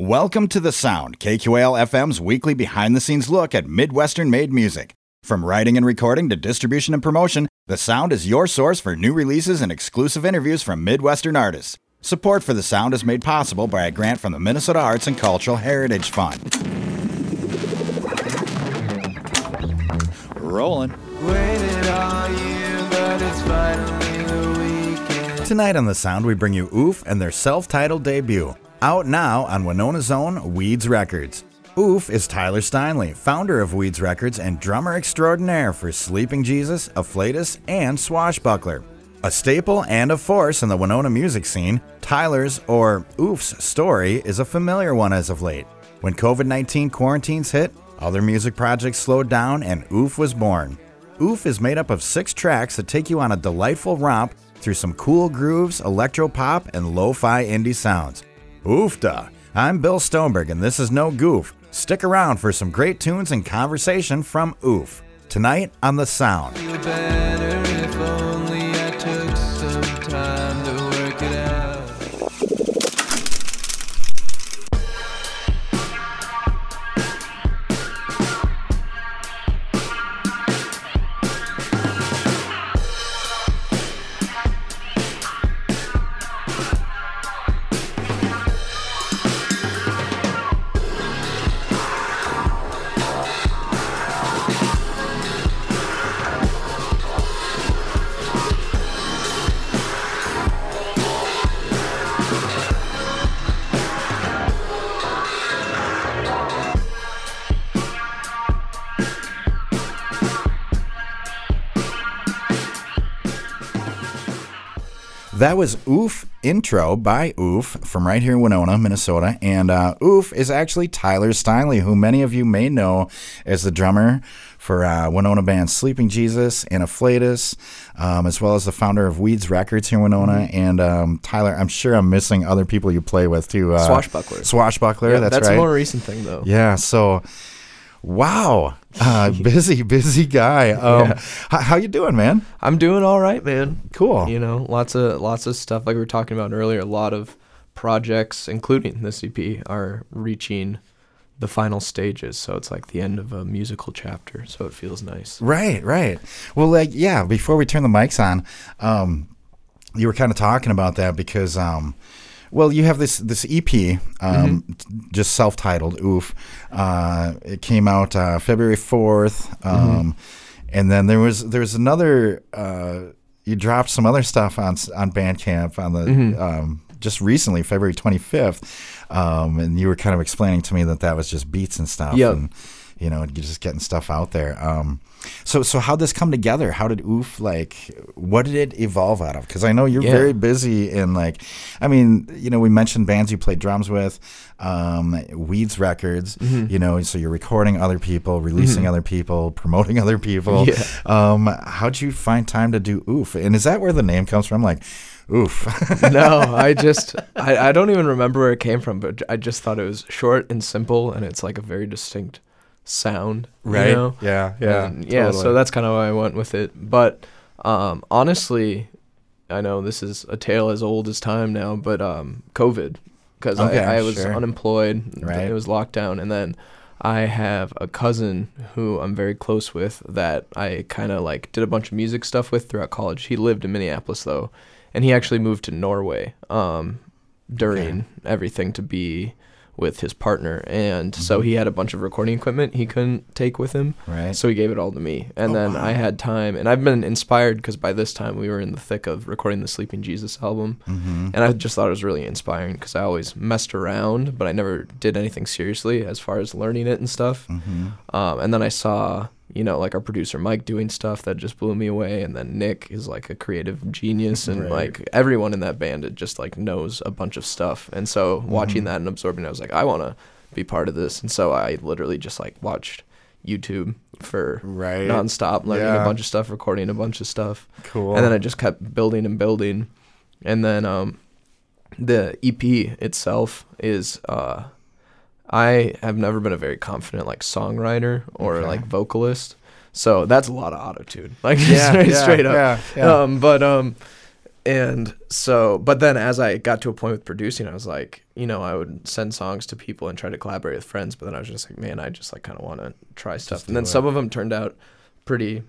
Welcome to The Sound, KQAL FM's weekly behind the scenes look at Midwestern made music. From writing and recording to distribution and promotion, The Sound is your source for new releases and exclusive interviews from Midwestern artists. Support for The Sound is made possible by a grant from the Minnesota Arts and Cultural Heritage Fund. Rolling. Tonight on The Sound, we bring you Oof and their self titled debut. Out now on Winona's own Ouids Records. Oof is Tyler Steinley, founder of Ouids Records and drummer extraordinaire for Sleeping Jesus, Afflatus, and Swashbuckler. A staple and a force in the Winona music scene, Tyler's, or Oof's, story is a familiar one as of late. When COVID 19 quarantines hit, other music projects slowed down and Oof was born. Oof is made up of six tracks that take you on a delightful romp through some cool grooves, electro pop, and lo fi indie sounds. Ufda! I'm Bill Stoneberg, and this is No Goof. Stick around for some great tunes and conversation from Oof. Tonight on The Sound. That was Oof Intro by Oof from right here in Winona, Minnesota. And uh, Oof is actually Tyler Steinley, who many of you may know as the drummer for uh, Winona band Sleeping Jesus and Afflatus, um, as well as the founder of Ouids Records here in Winona. And um, Tyler, I'm sure I'm missing other people you play with too. Uh, Swashbuckler. Swashbuckler, Yeah, that's, that's right. a more recent thing though. Yeah, so wow, uh, busy, busy guy. Um, Yeah. h- how you doing, man? I'm doing all right, man. Cool. You know, lots of lots of stuff like we were talking about earlier. A lot of projects, including this EP, are reaching the final stages. So it's like the end of a musical chapter. So it feels nice. Right, right. Well, like, yeah. Before we turn the mics on, um, you were kind of talking about that because, um, well, you have this this EP, um, t- just self titled. Oof. Uh, it came out uh, February fourth, um, and then there was there was another. Uh, you dropped some other stuff on on Bandcamp on the. Um, just recently, February 25th, um, and you were kind of explaining to me that that was just beats and stuff. Yep. And, you know, just getting stuff out there. Um, so, so how did this come together? How did Oof like? What did it evolve out of? Because I know you're Yeah. very busy in like, I mean, you know, we mentioned bands you played drums with, um, Ouids Records. Mm-hmm. You know, so you're recording other people, releasing other people, promoting other people. Yeah. Um, how'd you find time to do Oof? And is that where the name comes from? Like, Oof. no, I just I, I don't even remember where it came from, but I just thought it was short and simple, and it's like a very distinct sound. you right? know? Yeah. Yeah. And, yeah. totally. So that's kind of why I went with it. But um, honestly, I know this is a tale as old as time now, but um, COVID, because Okay, I, I was sure. unemployed, Right. it was lockdown, and then I have a cousin who I'm very close with that I kind of like did a bunch of music stuff with throughout college. He lived in Minneapolis though, and he actually moved to Norway um, during everything to be with his partner, and Mm-hmm. so he had a bunch of recording equipment he couldn't take with him. Right. So he gave it all to me. And Oh, then wow. I had time. And I've been inspired because by this time we were in the thick of recording the Sleeping Jesus album. mm-hmm. And I just thought it was really inspiring because I always messed around, but I never did anything seriously as far as learning it and stuff. Mm-hmm. Um, and then I saw, you know, like our producer Mike doing stuff that just blew me away. And then Nick is like a creative genius. And Right. like everyone in that band, it just like knows a bunch of stuff. And so Mm-hmm. watching that and absorbing it, I was like, I want to be part of this. And so I literally just like watched YouTube for Right. nonstop, learning Yeah. a bunch of stuff, recording a bunch of stuff, Cool. and then I just kept building and building, and then um, the EP itself is uh, I have never been a very confident like songwriter or Okay. like vocalist, so that's a lot of auto tune, like Yeah, just straight, yeah, straight up. yeah, yeah. Um, but um, and so, but then as I got to a point with producing, I was like, you know, I would send songs to people and try to collaborate with friends. But then I was just like, man, I just like kind of want to try stuff. And then it. some of them turned out pretty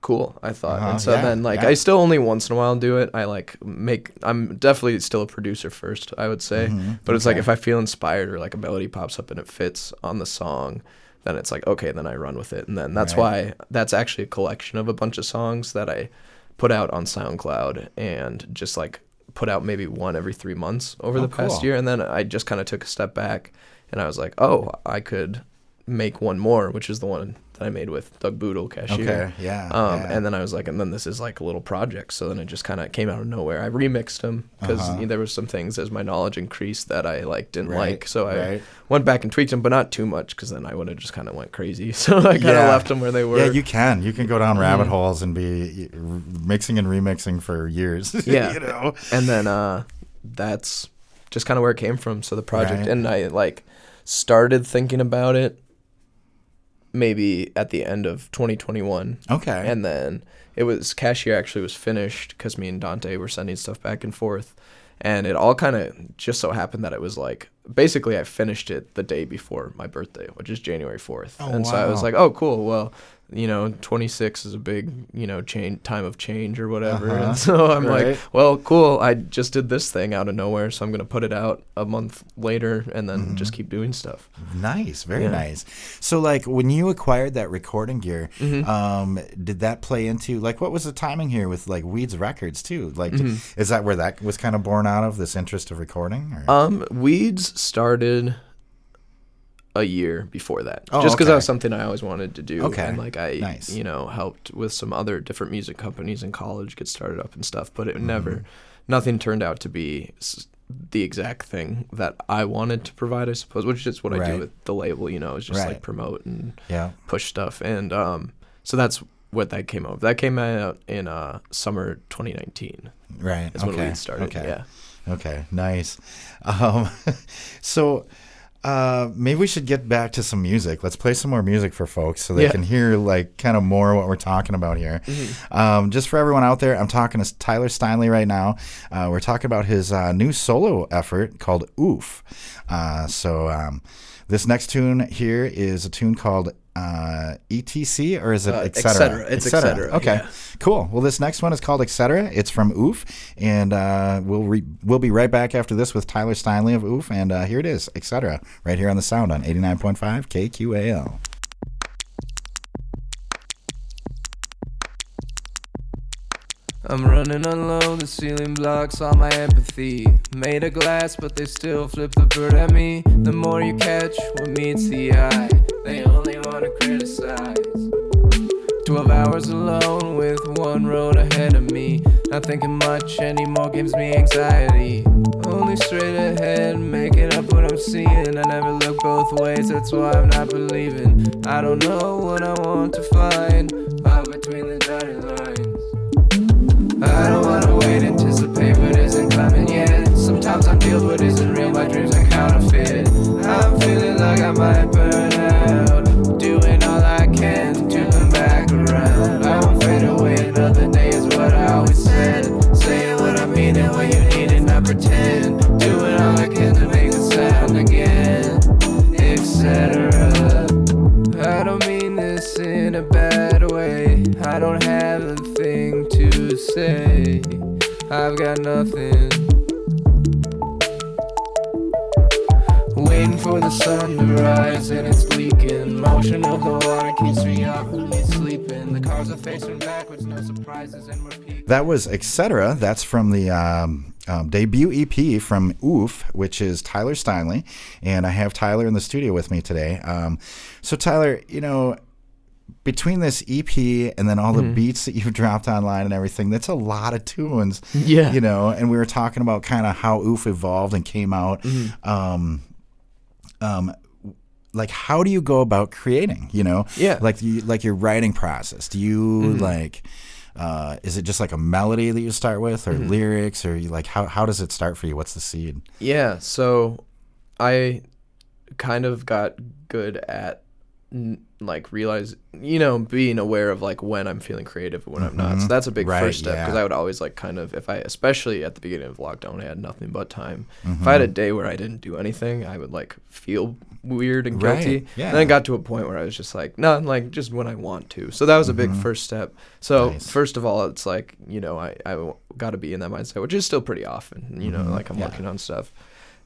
cool. I thought. Uh-huh, And so yeah, then like yeah. I still only once in a while do it. I like make. I'm definitely still a producer first. I would say. But it's like if I feel inspired or like a melody pops up and it fits on the song. Then it's like okay, then I run with it, and then that's Right. why that's actually a collection of a bunch of songs that I put out on SoundCloud and just like put out maybe one every three months over Oh, the past cool. year. And then I just kind of took a step back and I was like, oh, I could make one more, which is the one that I made with Doug Boodle, cashier. Okay, yeah, Um, yeah. And then I was like, and then this is like a little project. So then it just kind of came out of nowhere. I remixed them because Uh-huh. there was some things as my knowledge increased that I like didn't Right, like. So I right. went back and tweaked them, but not too much because then I would have just kind of went crazy. So I kind of Yeah. left them where they were. Yeah, you can. You can go down rabbit Mhm. holes and be mixing and remixing for years. Yeah. you know. and then uh that's just kind of where it came from so the project Right. and i like started thinking about it maybe at the end of 2021 Okay. and then it was cashier actually was finished because me and dante were sending stuff back and forth. And it all kind of just so happened that it was like basically i finished it the day before my birthday which is january 4th Oh, and so i was like oh cool. Well you know 26 is a big you know change time of change or whatever Uh-huh. and so i'm Right. like well cool i just did this thing out of nowhere so i'm going to put it out a month later and then just keep doing stuff Nice, very Yeah. nice. So, like, when you acquired that recording gear, Mm-hmm. um, did that play into like what was the timing here with like Ouids Records too? Like, Mm-hmm. is that where that was kind of born out of this interest of recording? Or? Um, Ouids started a year before that, Oh, just because okay. that was something I always wanted to do. Okay. and like I, Nice. you know, helped with some other different music companies in college get started up and stuff. But it Mm-hmm. never, nothing turned out to be the exact thing that I wanted to provide. I suppose, which is what I do with the label. You know, is just Right. like promote and yeah. push stuff, and um, so that's what that came out. That came out in uh summer 2019. Right. Is okay. when Ouids started. Okay. Yeah. Okay, nice. Um, so uh, maybe we should get back to some music. Let's play some more music for folks so they Yeah. can hear like kind of more what we're talking about here. Um, just for everyone out there, I'm talking to Tyler Steinley right now. Uh, we're talking about his uh, new solo effort called Oof. Uh, so um, this next tune here is a tune called uh, ETC or is it Uh, et cetera? Et. It's Et Cetera, Okay. yeah. Cool. Well, this next one is called Etc. It's from Oof, and uh, we'll re- we'll be right back after this with Tyler Steinley of Oof, and uh, here it is, Etc. Right here on the Sound on eighty nine point five KQAL. I'm running on low, the ceiling blocks all my empathy. Made of glass, but they still flip the bird at me. The more you catch what meets the eye, they only wanna criticize. Twelve hours alone with one road ahead of me. Not thinking much anymore gives me anxiety. Only straight ahead, making up what I'm seeing. I never look both ways, that's why I'm not believing. I don't know what I want to find out between the dotted lines. I don't wanna wait, anticipate what isn't coming yet. Sometimes I feel what isn't real, my dreams are counterfeit. I'm feeling like I might burn out, doing all I can to come back around. I won't fade away, another day is what I always said. Saying what I mean and what you need and not pretend. Doing all I can to make it sound again, etc. I don't mean this in a bad way. I don't have a say. I've got nothing. Waiting for the sun to rise and it's leaking. Motion of the water keeps me up when me sleeping. The cars are facing backwards, no surprises, and we're peaking. That was Etc. That's from the um, um, debut EP from Oof, which is Tyler Steinley, and I have Tyler in the studio with me today. Um, so Tyler, you know. Between this EP and then all the beats that you've dropped online and everything, that's a lot of tunes. Yeah. You know, and we were talking about kind of how Oof evolved and came out. Um, um, like how do you go about creating? You know, Yeah. like you, like your writing process. Do you like? Uh, is it just like a melody that you start with, or lyrics, or you like how how does it start for you? What's the seed? Yeah, so I kind of got good at like realize you know being aware of like when i'm feeling creative and when i'm not so Mhm. that's a big Right, first step because yeah. i would always like kind of if i especially at the beginning of lockdown i had nothing but time if i had a Mm-hmm. day where i didn't do anything i would like feel weird and Right, guilty yeah. then i got to a point where i was just like no like just when i want to so that was a big Mhm. first step so Nice. first of all it's like you know i i got to be in that mindset which is still pretty often you know like i'm yeah. working on stuff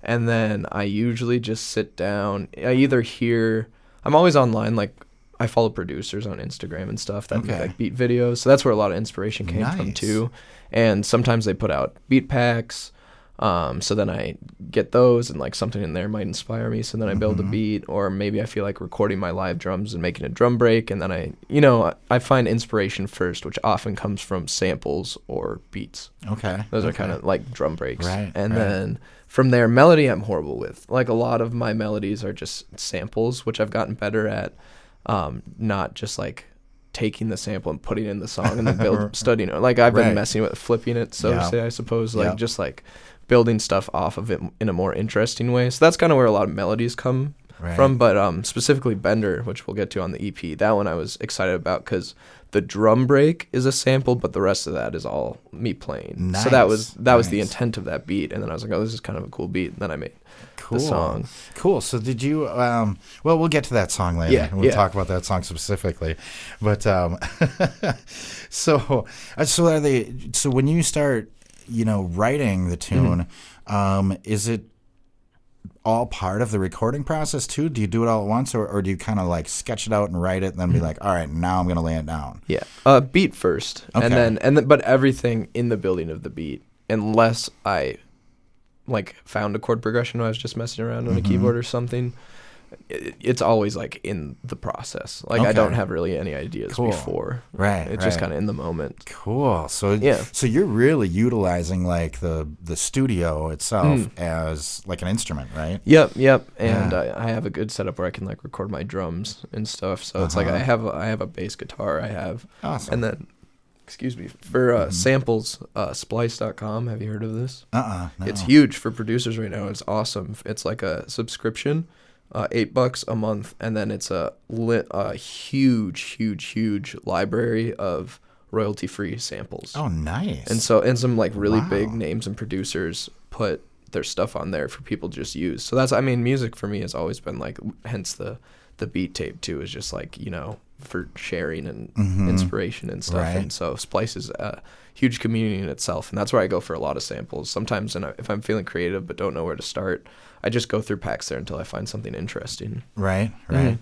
and then I usually just sit down. I either hear I'm always online like I follow producers on Instagram and stuff that make like beat videos. So that's where a lot of inspiration came from too. And sometimes they put out beat packs. Um, so then I get those and like something in there might inspire me. So then I build a Mhm. beat, or maybe I feel like recording my live drums and making a drum break. And then I, you know, I, find inspiration first, which often comes from samples or beats. Okay. Those are kind of like drum breaks. Right, And right. then from there, melody I'm horrible with. Like a lot of my melodies are just samples, which I've gotten better at. Um, not just like taking the sample and putting in the song and then build studying it. Like I've been Right. messing with flipping it, so Yeah. say, I suppose. Like Yeah. just like building stuff off of it in a more interesting way. So that's kind of where a lot of melodies come Right. from. But um, specifically Bender, which we'll get to on the EP, that one I was excited about because the drum break is a sample, but the rest of that is all me playing. So that was Nice, that was the intent of that beat, and then I was like, oh, this is kind of a cool beat. And then I made cool. the song. Cool. So did you? Um, well, we'll get to that song later. Yeah, we'll yeah. talk about that song specifically. But um, so uh, so are they? So when you start, you know, writing the tune, Mm-hmm. um, is it all part of the recording process too? Do you do it all at once, or, or do you kind of like sketch it out and write it, and then be Mm-hmm. like, all right, now I'm gonna lay it down? Yeah, uh, beat first, Okay. and then and then, but everything in the building of the beat, unless I like found a chord progression I was just messing around on a Mhm. keyboard or something. It, it's always like in the process. Like I don't have really any ideas Cool. before. Right. It's just kind of in the moment. Cool. So Yeah. So you're really utilizing like the the studio itself Mm. as like an instrument, right? Yep, yep. And Yeah. I, I have a good setup where I can like record my drums and stuff. So it's like Uh-huh. I have a, I have a bass guitar. I have Awesome. and then excuse me for uh, Mhm. samples uh, splice.com. Have you heard of this? uh-uh. No. It's huge for producers right now. It's awesome. It's like a subscription, uh, eight bucks a month, and then it's a lit, a huge, huge, huge library of royalty free samples. Oh, nice. And so and some like really big names and producers put their stuff on there for people to just use. So that's I mean music for me has always been like hence the the beat tape too is just like, you know, for sharing and Mhm. inspiration and stuff. Right. And so Splice is a huge community in itself and that's where I go for a lot of samples. Sometimes and if I'm feeling creative but don't know where to start, I just go through packs there until I find something interesting. right, right. Mhm.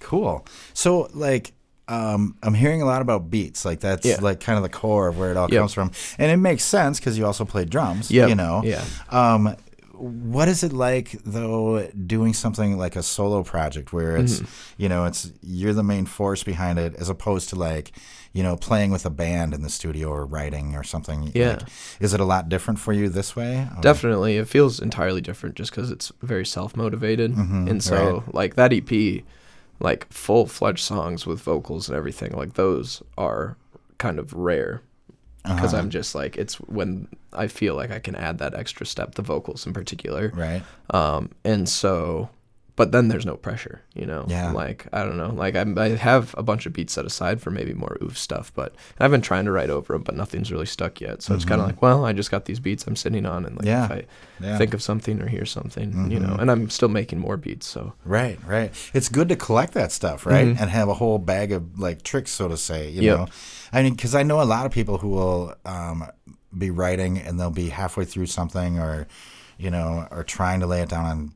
Cool. So like um, I'm hearing a lot about beats. Like that's Yeah. like kind of the core of where it all Yep. comes from, and it makes sense because you also play drums. Yep. You know. Yeah. Um, what is it like though doing something like a solo project where it's Mm-hmm. you know it's you're the main force behind it as opposed to like you know playing with a band in the studio or writing or something Yeah. like, is it a lot different for you this way Or- Definitely, it feels entirely different just because it's very self motivated, Mhm, and so like that EP, like full fledged songs with vocals and everything, like those are kind of rare. Because Uh-huh. I'm just like it's when I feel like I can add that extra step, the vocals in particular, right. Um, and so. But then there's no pressure, you know. Yeah. Like I don't know. Like I'm, I have a bunch of beats set aside for maybe more oof stuff, but I've been trying to write over them, but nothing's really stuck yet. So it's kind of like, well, I just got these beats I'm sitting on, and like Yeah. if I yeah think of something or hear something, you know. Mhm. And I'm still making more beats, so Right, right. It's good to collect that stuff, right? Mhm. And have a whole bag of like tricks, so to say. You Yep. know, I mean, because I know a lot of people who will um, be writing and they'll be halfway through something, or you know, or trying to lay it down on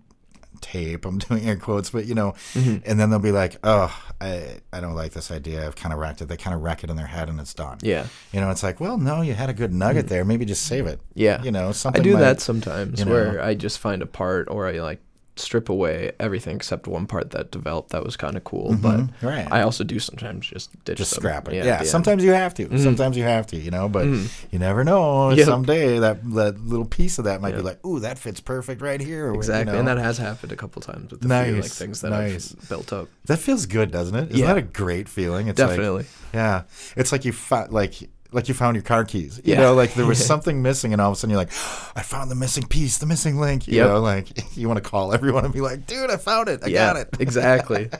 tape. I'm doing air quotes, but you know, Mhm. and then they'll be like, "Oh, I I don't like this idea. I've kind of wrecked it." They kind of wreck it in their head, and it's done. yeah, You know, it's like, well, no, you had a good nugget there. Maybe just save it. yeah. You know, something. I do that sometimes you know. where I just find a part or I like strip away everything except one part that developed that was kind of cool. But Mhm, right. I also do sometimes just ditch just them. scrap it. at Yeah, the end. sometimes you have to. Mhm. Sometimes you have to, you know, but Mhm. you never know. Yep. Someday that that little piece of that might be like, ooh, that fits perfect right here. or, you Exactly, and that has happened a couple times with the few like Nice, things that nice. I've built up. That feels good, doesn't it? Isn't Yeah. that a great feeling? It's like- Definitely. yeah. It's like you found like like you found your car keys. You Yeah. know, like there was something missing and all of a sudden you're like, I found the missing piece, the missing link. You Yep. know, like you want to call everyone and be like, dude, I found it. I yeah, got it. exactly.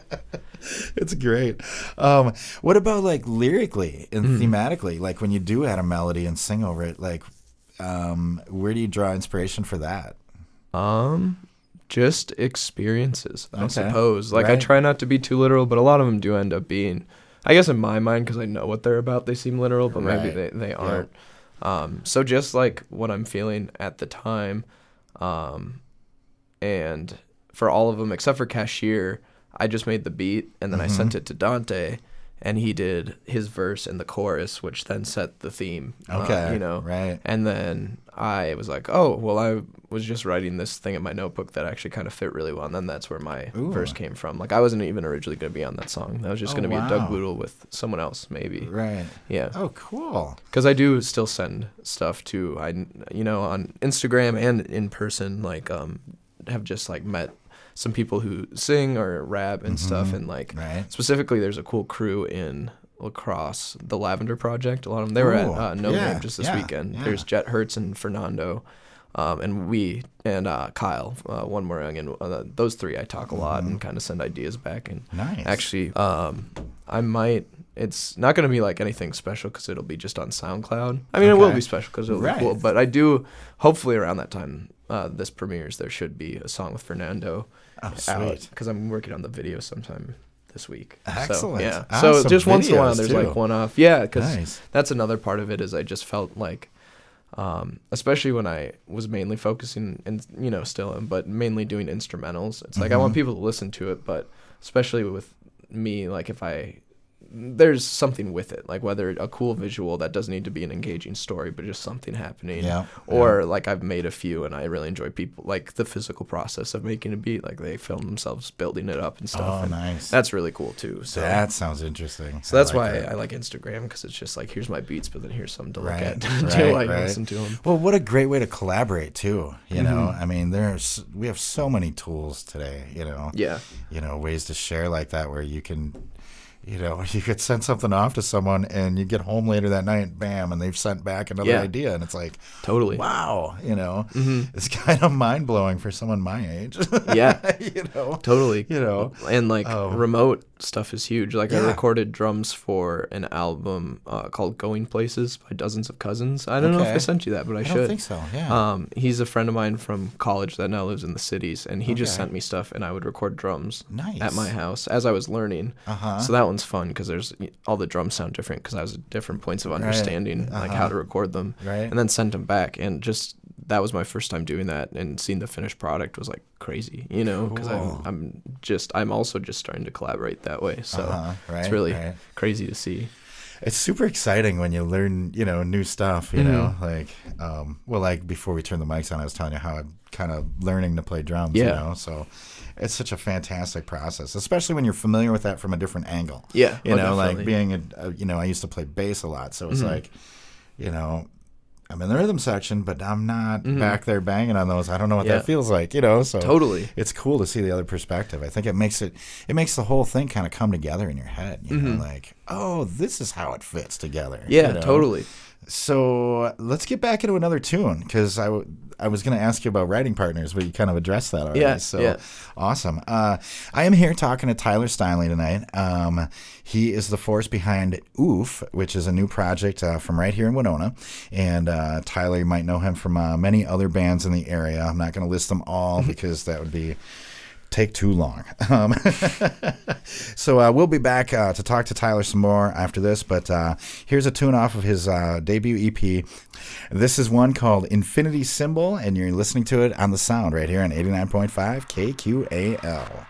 it's great. Um, what about like lyrically and thematically? Like when you do add a melody and sing over it, like um, where do you draw inspiration for that? Um, just experiences, I Okay. suppose. Like I try not to be too literal, but a lot of them do end up being. I guess in my mind, because I know what they're about, they seem literal, but maybe they, they aren't. Um, so just like what I'm feeling at the time, um, and for all of them except for Cashier, I just made the beat and then I sent Mm-hmm. it to Dante, and he did his verse and the chorus, which then set the theme. uh, Okay, you know, right. and then I was like, oh, well, I was just writing this thing in my notebook that actually kind of fit really well. And then that's where my Ooh. verse came from. Like, I wasn't even originally going to be on that song. That was just Oh, going to be a. Doug Boodle with someone else, maybe. Right. Yeah. Oh, cool. Because I do still send stuff to, I, you know, on Instagram and in person, like, um, have just like met some people who sing or rap and stuff. And like, Mm-hmm. Right. specifically, there's a cool crew in La Crosse, the Lavender Project. A lot of them, they were Ooh, at uh, No yeah, Name just this yeah, weekend. yeah. There's Jet Hertz and Fernando, um, and we and uh, Kyle, uh, one more young, and uh, those three I talk a lot and kind of send ideas back. And Mm-hmm. Nice. actually, um, I might. It's not going to be like anything special because it'll be just on SoundCloud. I mean, it will be special because it'll Right. be cool. But I do, hopefully, around that time uh, this premieres, there should be a song with Fernando Oh, sweet. because I'm working on the video sometime this week. Excellent. So, yeah. Ah, so just once in a while, there's too. like one off. Yeah, because Nice. that's another part of it is I just felt like, um, especially when I was mainly focusing and you know still am, but mainly doing instrumentals. It's like I Mm-hmm. want people to listen to it, but especially with me, like if I there's something with it, like whether a cool visual that doesn't need to be an engaging story, but just something happening. Yeah, Or like I've made a few and I really enjoy people like the physical process of making a beat. Like they film themselves building it up and stuff. Oh, and nice. That's really cool too. So that sounds interesting. so that's I like why that. I like Instagram because it's just like here's my beats, but then here's something to Right, look at right, too right. listen to them. Well, what a great way to collaborate too. You know, Mm-hmm. I mean, there's we have so many tools today. You know, Yeah, you know, ways to share like that where you can, you know, you could send something off to someone and you get home later that night, bam, and they've sent back another Yeah. idea, and it's like, totally. wow, you know, Mhm. it's kind of mind blowing for someone my age. Yeah, you know, totally. you know, And like Oh. remote stuff is huge. Like I recorded drums for an album uh, called "Going Places" by Dozens of Cousins. I don't know if I sent you that, but I, I should. don't think so. Yeah. Um, he's a friend of mine from college that now lives in the cities, and he just sent me stuff, and I would record drums Nice. at my house as I was learning. Uh-huh. So that one's fun because there's all the drums sound different because I was at different points of understanding like how Uh-huh. to record them, Right. and then sent them back, and just that was my first time doing that, and seeing the finished product was like crazy, you know, because Cool. I'm I'm just I'm also just starting to collaborate that way, so Uh-huh, right, it's really right. crazy to see. It's super exciting when you learn, you know, new stuff, you know, like, um, well, like before we turned the mics on, I was telling you how I'm kind of learning to play drums, you Yeah. know, so it's such a fantastic process, especially when you're familiar with that from a different angle. Yeah, You oh, know, like being a, a, you know, I used to play bass a lot. So it's Mhm. like, you know, I'm in the rhythm section, but I'm not Mhm. back there banging on those. I don't know what Yeah. that feels like, you know, so Totally. it's cool to see the other perspective. I think it makes it it makes the whole thing kind of come together in your head. You know, Mhm. like oh, this is how it fits together. Yeah, you know? totally. So let's get back into another tune because I, w- I was going to ask you about writing partners, but you kind of addressed that already. Yeah, so yeah. awesome. Uh, I am here talking to Tyler Steinley tonight. Um, he is the force behind Oof, which is a new project uh, from right here in Winona. And uh, Tyler, you might know him from uh, many other bands in the area. I'm not going to list them all because that would be take too long. Um, so uh, we'll be back uh, to talk to Tyler some more after this. But uh, here's a tune off of his uh, debut EP. This is one called Infinity Symbol, and you're listening to it on the sound right here on 89.5 KQAL.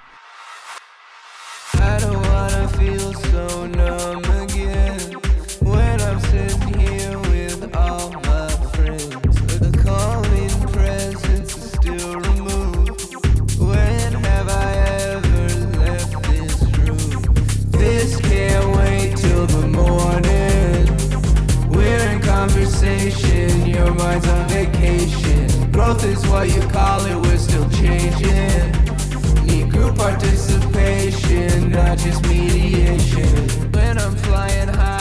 Growth is what you call it, we're still changing. Need group participation, not just mediation. When I'm flying high,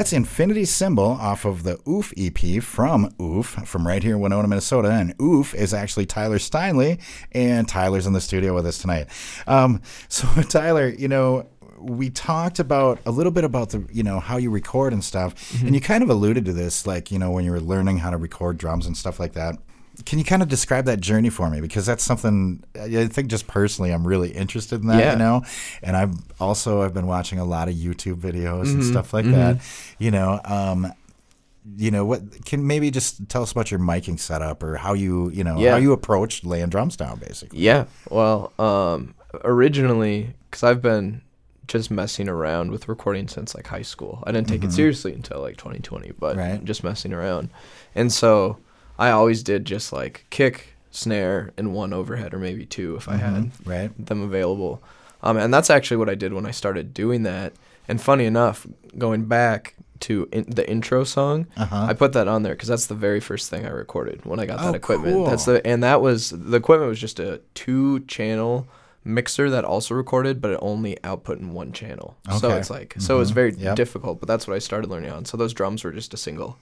That's Infinity Symbol off of the Oof EP from Oof, from right here in Winona, Minnesota. And Oof is actually Tyler Steinley, and Tyler's in the studio with us tonight. Um, so, Tyler, you know, we talked about a little bit about the you know how you record and stuff Mm-hmm. and you kind of alluded to this like you know when you were learning how to record drums and stuff like that can you kind of describe that journey for me because that's something i think just personally i'm really interested in that Yeah. you know and i've also i've been watching a lot of youtube videos and Mm-hmm. stuff like that you know um you know what can maybe just tell us about your miking setup or how you you know Yeah. how you approach laying drums down basically Yeah. Well, um, originally, because I've been just messing around with recording since like high school. I didn't take it seriously until like 2020, but Mm-hmm. Right. just messing around. And so I always did just like kick, snare, and one overhead or maybe two if I had right them available. Um, and that's actually what I did when I started doing that. And funny enough, going back to in, the intro song, Uh-huh. I put that on there because that's the very first thing I recorded when I got Oh, that equipment. That's the and that was the equipment was just a two channel mixer that also recorded, but it only output in one channel. Okay. So it's like so it's very Yep. difficult. But that's what I started learning on. So those drums were just a single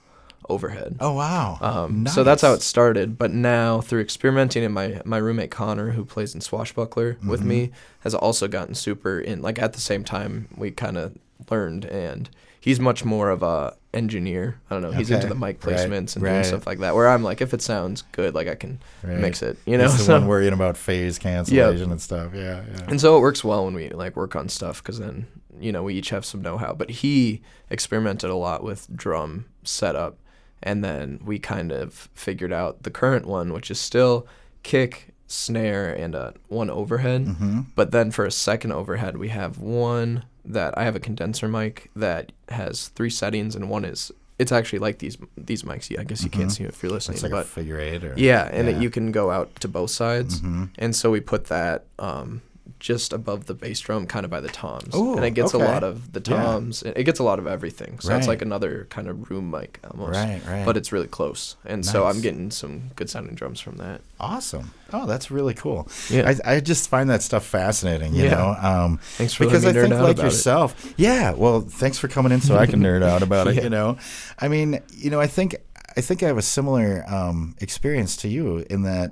overhead. oh wow Um, So that's how it started. But now through experimenting, and my my roommate Connor, who plays in Swashbuckler with Mm-hmm. me, has also gotten super in. Like at the same time, we kind of learned, and he's much more of a engineer. I don't know. He's into the mic Right, placements and right. stuff like that. Where I'm like, if it sounds good, like I can Right. mix it. You know. He's the So- one worrying about phase cancellation and stuff. Yeah, yeah. and so it works well when we like work on stuff because then you know we each have some know-how. But he experimented a lot with drum setup, and then we kind of figured out the current one, which is still kick, snare, and uh, one overhead. Mm-hmm. But then for a second overhead, we have one that I have a condenser mic that has three settings, and one is it's actually like these these mics. Yeah, I guess you can't see it if you're listening, Mm-hmm. It's like a but figure eight or yeah, and yeah. It, you can go out to both sides, Mm-hmm. and so we put that um, just above the bass drum, kind of by the toms, Ooh, and it gets okay. a lot of the toms. It it gets a lot of everything, so it's Right. like another kind of room mic almost. Right, right. But it's really close, and so I'm getting some good sounding drums from that. awesome. Oh, that's really cool. Yeah. I, I just find that stuff fascinating. You Yeah. know, um, Thanks for because I letting me nerd think out like about it. yourself. Yeah. Well, thanks for coming in so I can nerd out about it. Yeah. You know, I mean, you know, I think I think I have a similar um, experience to you in that,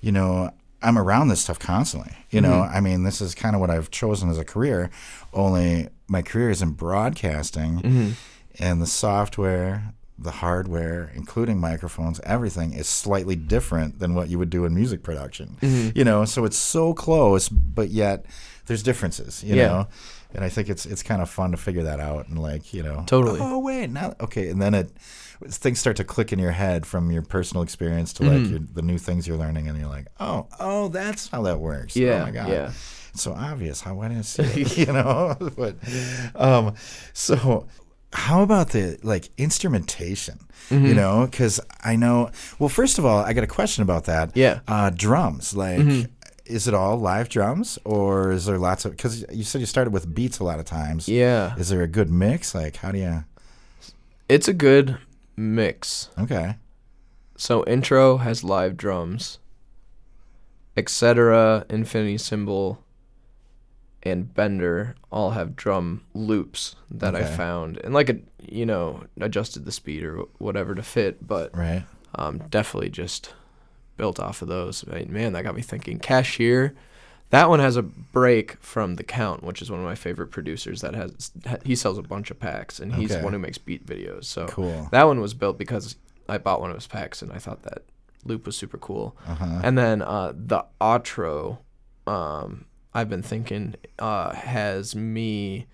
you know. I'm around this stuff constantly. You know, Mm-hmm. I mean, this is kind of what I've chosen as a career. Only my career is in broadcasting, Mm-hmm. and the software, the hardware, including microphones, everything is slightly different than what you would do in music production. Mm-hmm. You know, so it's so close, but yet there's differences. You Yeah. know, and I think it's it's kind of fun to figure that out and like you know, Totally. Oh wait, now okay, and then it things start to click in your head from your personal experience to like Mm-hmm. your, the new things you're learning, and you're like, oh, oh, that's how that works. Yeah, oh my god. yeah. It's so obvious. How why didn't I see it? you know, but um, so how about the like instrumentation? Mm-hmm. You know, because I know. Well, first of all, I got a question about that. Yeah. Mm-hmm. uh, drums. Like, is it all live drums, or is there lots of? Because you said you started with beats a lot of times. Yeah, Is there a good mix? Like, how do you? it's a good mix. Okay. So intro has live drums, etc. Infinity Symbol, and Bender all have drum loops that I found, and like a you know adjusted the speed or whatever to fit, but Right. um, definitely just built off of those. I mean, man, that got me thinking. Cashier, that one has a break from the Kount, which is one of my favorite producers. That has he sells a bunch of packs, and he's Okay. one who makes beat videos. So Cool. that one was built because I bought one of his packs, and I thought that loop was super cool. Uh-huh. And then uh, the outro, um, I've been thinking uh, has me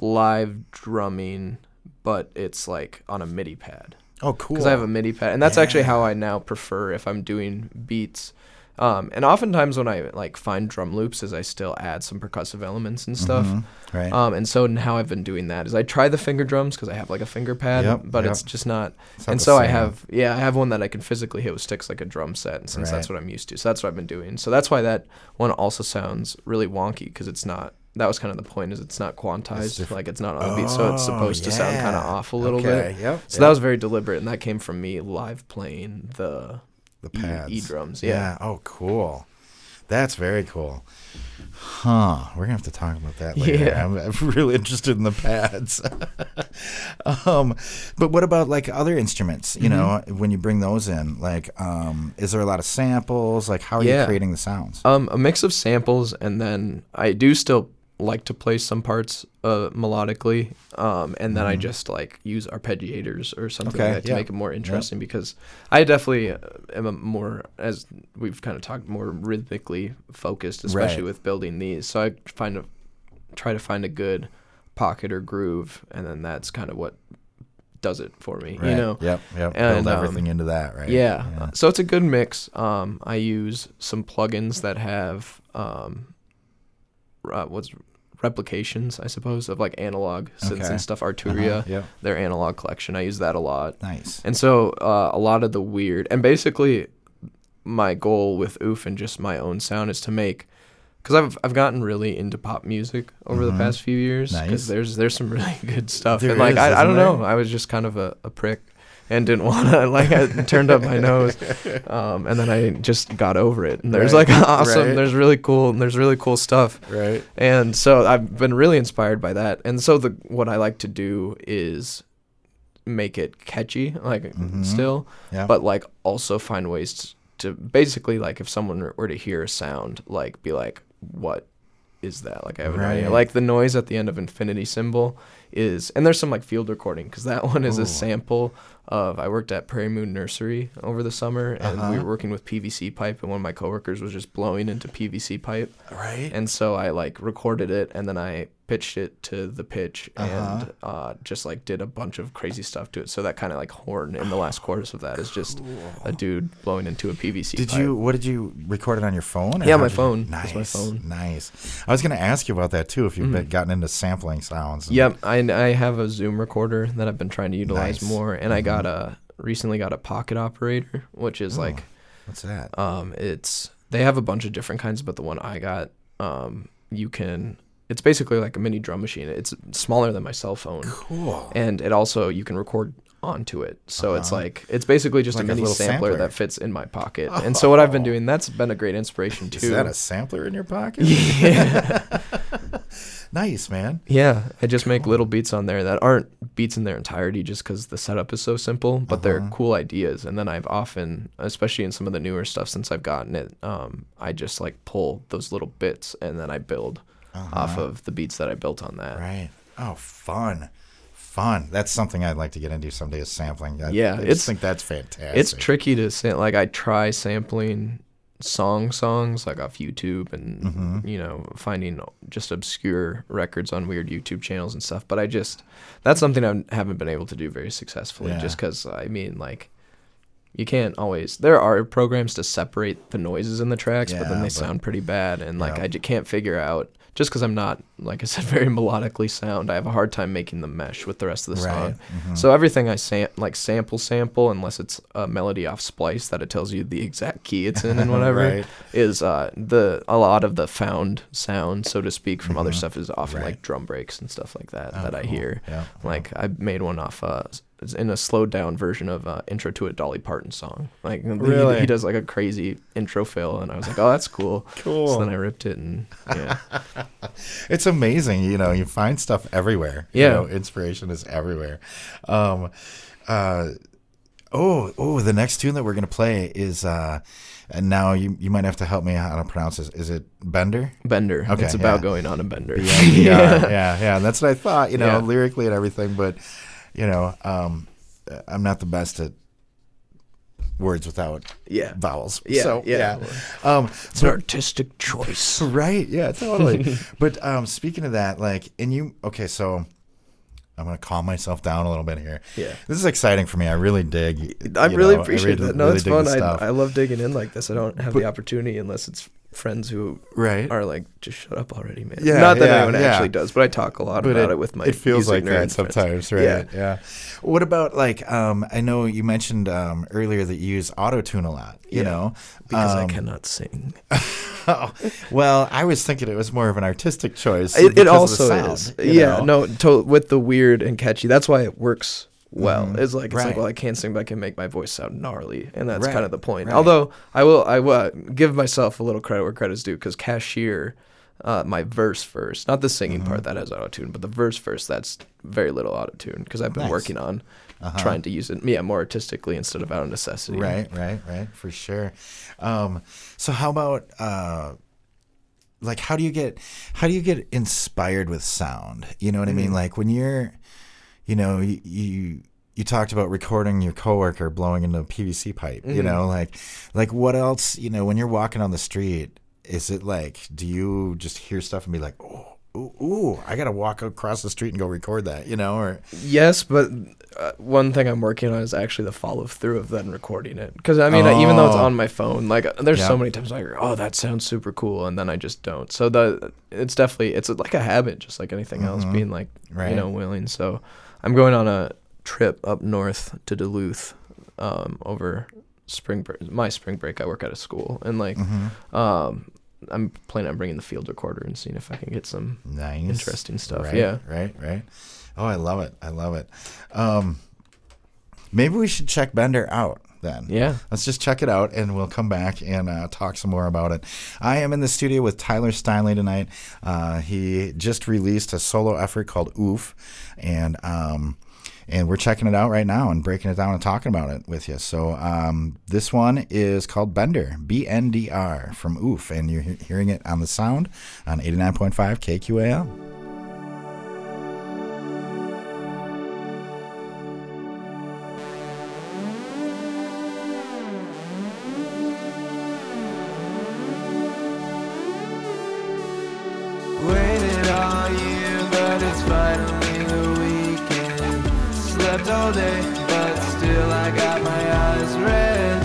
live drumming, but it's like on a MIDI pad Oh, cool. because I have a MIDI pad, and that's actually how I now prefer if I'm doing beats. Um, and oftentimes when I like find drum loops, is I still add some percussive elements and stuff. Mhm. Right. Um, and so now I've been doing that is I try the finger drums because I have like a finger pad, Yep, but yep. it's just not. It's not and so I have yeah, I have one that I can physically hit with sticks like a drum set, and since that's what I'm used to, so that's what I've been doing. So that's why that one also sounds really wonky because it's not. That was kind of the point is it's not quantized, diff- like it's not on the beat, so it's supposed to sound kind of off a little Okay, bit. yep, So yep. that was very deliberate, and that came from me live playing the the E- pads. E drums. Yeah. Yeah. Oh, cool. That's very cool. Huh. We're gonna have to talk about that later. Yeah. I'm, I'm really interested in the pads. um, but what about like other instruments? You know, Mm-hmm. when you bring those in, like, um, is there a lot of samples? Like, how are you creating the sounds? Um, a mix of samples, and then I do still like to play some parts uh, melodically, um, and then I just like use arpeggiators or something Mm-hmm. Okay, like that to yeah. make it more interesting because I definitely uh, am a more, as we've kind of talked, more rhythmically focused, especially Right. with building these. So I find a try to find a good pocket or groove, and then that's kind of what does it for me. Right. You know, Yep. Yep. And, Build um, everything into that, right? yeah. uh, So it's a good mix. Um, I use some plugins that have um, uh, what's replications, I suppose, of like analog synths Okay. and stuff. Arturia, Uh-huh, Yep. their analog collection. I use that a lot. Nice. And so uh, a lot of the weird and basically my goal with Oof and just my own sound is to make because I've I've gotten really into pop music over the past few years Mm-hmm. Nice. because there's there's some really good stuff There and like is, I, I don't know? I was just kind of a, a prick and didn't want to like I turned up my nose um, and then I just got over it and there's Right, like awesome right. there's really cool and there's really cool stuff Right. and so I've been really inspired by that. And so the what I like to do is make it catchy, like still, Mm-hmm. Yeah. but like also find ways to basically like if someone were to hear a sound, like be like, what is that? Like I have no idea. Like the noise at the end of infinity symbol is, and there's some like field recording because that one is Ooh. a sample of. I worked at Prairie Moon Nursery over the summer, and we Uh-huh. were working with PVC pipe, and one of my coworkers was just blowing into PVC pipe. Right. And so I like recorded it and then I pitched it to the pitch Uh-huh. and uh, just like did a bunch of crazy stuff to it. So that kind of like horn in the last chorus of that is just a dude blowing into a PVC. Did pipe. you? What did you record it on your phone? Yeah, my you- phone. Nice, my phone. Mm. nice. I was going to ask you about that too. If you've been, gotten into sampling sounds. Yep, I, I have a Zoom recorder that I've been trying to utilize Nice. more, and I got Mm-hmm. a recently got a pocket operator, which is like What's that? Um, it's they have a bunch of different kinds, but the one I got, um, you can. It's basically like a mini drum machine. It's smaller than my cell phone, Cool. and it also you can record onto it. So it's like it's basically just Uh-huh. Like a a mini little sampler, sampler. that fits in my pocket. And so what I've been doing, that's been a great inspiration too. Is that a sampler in your pocket? yeah. nice, man. yeah, I just make little beats on there that aren't beats in their entirety just because the setup is so simple, but they're Uh-huh. cool ideas. And then I've often, especially in some of the newer stuff since I've gotten it, um, I just like pull those little bits and then I build off of the beats that I built on that. Uh-huh. Right. Oh, fun. Fun. That's something I'd like to get into someday is sampling. I, Yeah, I just it's- think that's fantastic. It's tricky to say. Like I try sampling song songs like off YouTube and Mm-hmm. you know finding just obscure records on weird YouTube channels and stuff. But I just that's something I haven't been able to do very successfully. Yeah. Just because I mean like. You can't always. There are programs to separate the noises in the tracks, but then they but- sound pretty bad, and like Yeah. just can't figure out. Just because I'm not, like I said, very melodically sound, I have a hard time making them mesh with the rest of the Right. song. Mhm. So everything I sam- like sample sample unless it's a melody off splice that it tells you the exact key it's in and whatever Right. is uh the a lot of the found sound so to speak from other stuff is often Mm-hmm. Right. like drum breaks and stuff like that Oh, that I cool. hear. Yeah. Like I made one off uh in a slowed down version of uh, intro to a Dolly Parton song. Like he- Really? he, does like a crazy intro fill and I was like, "Oh, that's cool." Cool. So then I ripped it and yeah. It's amazing, you know, you find stuff everywhere. You Yeah. know, inspiration is everywhere. Um uh oh, oh, the next tune that we're gonna play is uh and now you you might have to help me out how to pronounce this. Is it Bender? Bender. Okay, it's about yeah. going on a bender. Yeah, yeah, yeah, yeah. That's what I thought, you know, Yeah. lyrically and everything, but you know, um I'm not the best at words without Yeah. vowels. Yeah, So, yeah. Um It's an artistic choice. Right. Yeah, totally. but um, speaking of that, like, and you, okay, so I'm going to calm myself down a little bit here. Yeah. This is exciting for me. I really dig. I really know, appreciate really- that. No, really it's fun. I. I love digging in like this. I don't have But- the opportunity unless it's friends who Right. are like, just shut up already, man. Yeah, Not that yeah, anyone yeah. actually does, but I talk a lot But about it, with my. It feels music like that nerd friends. sometimes, right? Yeah. Yeah. What about like um I know you mentioned um earlier that you use auto tune a lot, you Yeah, know? Because I Um, cannot sing. oh, well, I was thinking it was more of an artistic choice. It, it because of also the sound, is. Yeah, know? no, to, with the weird and catchy. That's why it works well. Mhm. It's like it's Right. like well, I can't sing, but I can make my voice sound gnarly, and that's Right, kind of the point. right. Although I will, I will give myself a little credit where credit's due, because Cashier, uh, my verse first, not the singing Mm-hmm. part that has auto tune, but the verse first that's very little auto tune, because I've been Nice. working on Uh-huh. trying to use it, yeah, more artistically instead of out of necessity. Right, right, right, for sure. Um, so how about uh, like how do you get how do you get inspired with sound? You know what I mean? Like when you're, you know, you. you you talked about recording your coworker blowing into a PVC pipe, you know, like like what else, you know, when you're walking on the street, is it like do you just hear stuff and be like, "Oh, ooh, ooh I got to walk across the street and go record that," you know, or Yes, but uh, one thing I'm working on is actually the follow through of then recording it. Because I mean, even though it's Oh. on my phone, like there's Yeah. so many times I go, "Oh, that sounds super cool," and then I just don't. So the it's definitely it's like a habit, just like anything else, being like Mm-hmm. Right. you know willing. So I'm going on a trip up north to Duluth um, over spring break. My spring break, I work at a school, and like Mm-hmm. um, I'm planning on bringing the field recorder and seeing if I can get some nice interesting stuff. Right, Yeah. Right, right. Oh, I love it. I love it. Um, maybe we should check Bender out then. Yeah. Let's just check it out and we'll come back and uh, talk some more about it. I am in the studio with Tyler Steinley tonight. Uh, he just released a solo effort called Oof. And. Um, and we're checking it out right now and breaking it down and talking about it with you. So um, this one is called Bender, B N D R from Oof, and you're hearing it on the sound on 89.5 KQAL. All day, but still I got my eyes red.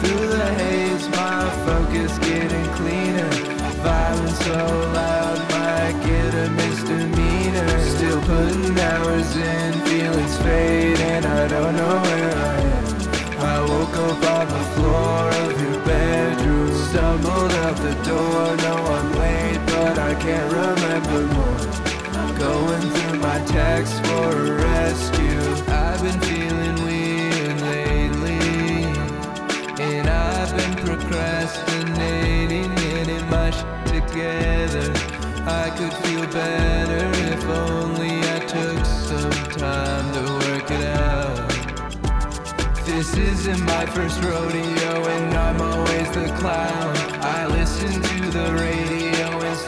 Through the haze, my focus getting cleaner. Vibing so loud, might get a misdemeanor. Still putting hours in, feelings fade, and I don't know where I am. I woke up on the floor of your bedroom, stumbled out the door. No, I'm late, but I can't remember more. I'm going through my texts for a rescue. Been feeling weird lately, and I've been procrastinating, getting my shit together. I could feel better if only I took some time to work it out. This isn't my first rodeo, and I'm always the clown. I listen to the radio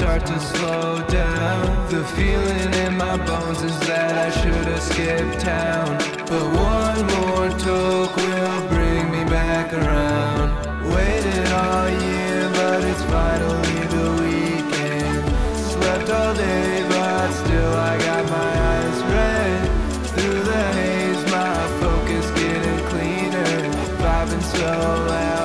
start to slow down. The feeling in my bones is that I should have skipped town. But one more talk will bring me back around. Waited all year, but it's finally the weekend. Slept all day, but still I got my eyes red. Through the haze, my focus getting cleaner. Vibing so loud,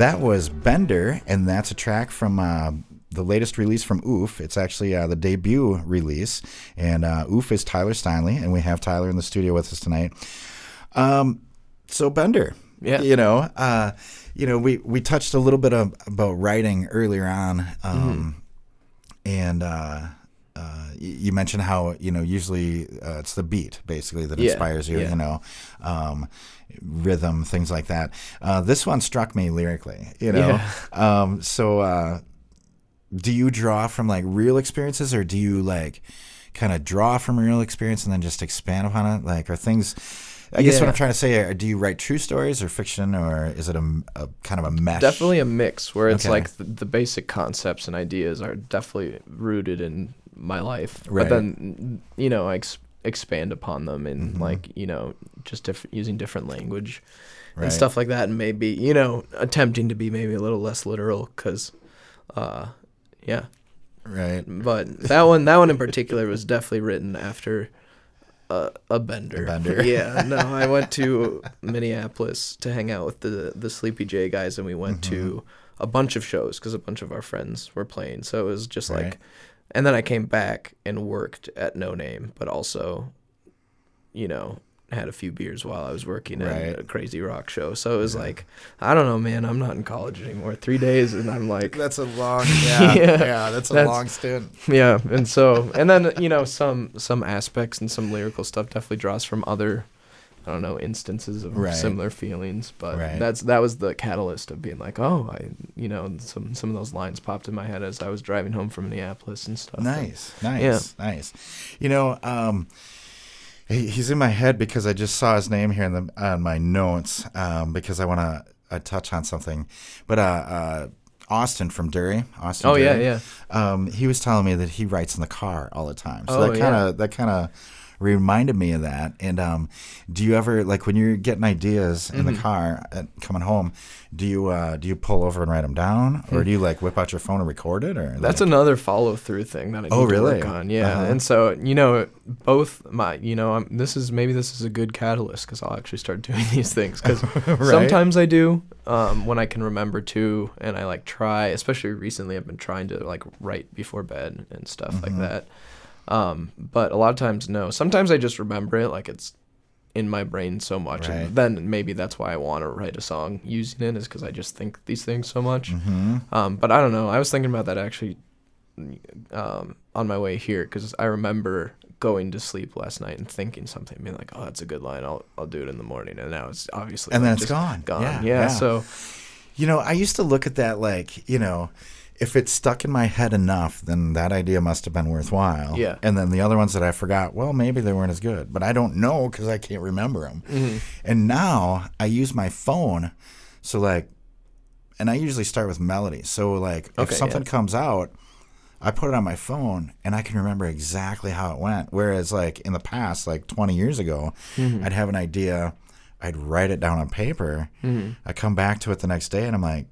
That was Bender, and that's a track from uh, the latest release from Oof. It's actually uh, the debut release, and uh, Oof is Tyler Steinley, and we have Tyler in the studio with us tonight. Um, so Bender, Yeah. you know, uh, you know, we we touched a little bit of, about writing earlier on, um, and. Uh, you mentioned how you know usually uh, it's the beat basically that Yeah, inspires you. yeah. You know, um, rhythm, things like that. Uh, this one struck me lyrically. You know, um, so uh, do you draw from like real experiences, or do you like kind of draw from real experience and then just expand upon it? Like, are things? I guess what I'm trying to say, are, do you write true stories or fiction, or is it a, a kind of a mesh? Definitely a mix where it's Okay. like the, the basic concepts and ideas are definitely rooted in my life, Right. but then you know I ex- expand upon them and Mm-hmm. like you know just diff- using different language Right. and stuff like that, and maybe you know attempting to be maybe a little less literal because, uh, yeah. right. But that one, that one in particular, was definitely written after a, a bender. A bender. yeah. No, I went to Minneapolis to hang out with the the Sleepy J guys, and we went Mm-hmm. to a bunch of shows because a bunch of our friends were playing. So it was just Right. like, and then I came back and worked at No Name, but also, you know, had a few beers while I was working at Right. a crazy rock show. So it was like, I don't know, man. I'm not in college anymore. Three days, and I'm like, That's a long, yeah, Yeah. yeah, that's a That's- long stint. yeah. And so, and then you know, some some aspects and some lyrical stuff definitely draws from other. I don't know instances of Right. similar feelings, but Right. that's that was the catalyst of being like, oh, I, you know, some some of those lines popped in my head as I was driving home from Minneapolis and stuff. Nice, nice, Yeah. nice. You know, um, he, he's in my head because I just saw his name here in the on my notes um, because I want to uh, touch on something. But uh, uh, Austin from Derry, Austin. Oh yeah, Dury, yeah. Um, he was telling me that he writes in the car all the time. So Oh, that kind of that kind of reminded me of that. And um, do you ever like when you're getting ideas in Mm-hmm. the car uh, coming home? Do you uh, do you pull over and write them down, or do you like whip out your phone and record it? Or Hmm. That's like, another follow through thing that I need Oh, to really? work on. Yeah, Uh-huh. and so you know, both my you know, I'm, this is maybe this is a good catalyst because I'll actually start doing these things because Right. sometimes I do um, when I can remember to, and I like try. Especially recently, I've been trying to like write before bed and stuff like Mm-hmm. that. Um, but a lot of times, no. Sometimes I just remember it like it's in my brain so much, Right. and then maybe that's why I want to write a song using it is because I just think these things so much. hmm Um, but I don't know. I was thinking about that actually um, on my way here because I remember going to sleep last night and thinking something, being like, "Oh, that's a good line. I'll I'll do it in the morning." And now it's obviously And like, then it's gone. Gone. Yeah, Yeah. yeah. So You know, I used to look at that like, you know, if it's stuck in my head enough, then that idea must have been worthwhile. Yeah. And then the other ones that I forgot, well, maybe they weren't as good, but I don't know because I can't remember them. Mm-hmm. And now I use my phone. So, like, and I usually start with melody. So, like, if something yeah. comes out, I put it on my phone and I can remember exactly how it went. Whereas, like, in the past, like 20 years ago, Mm-hmm. I'd have an idea, I'd write it down on paper. Mm-hmm. I come back to it the next day and I'm like,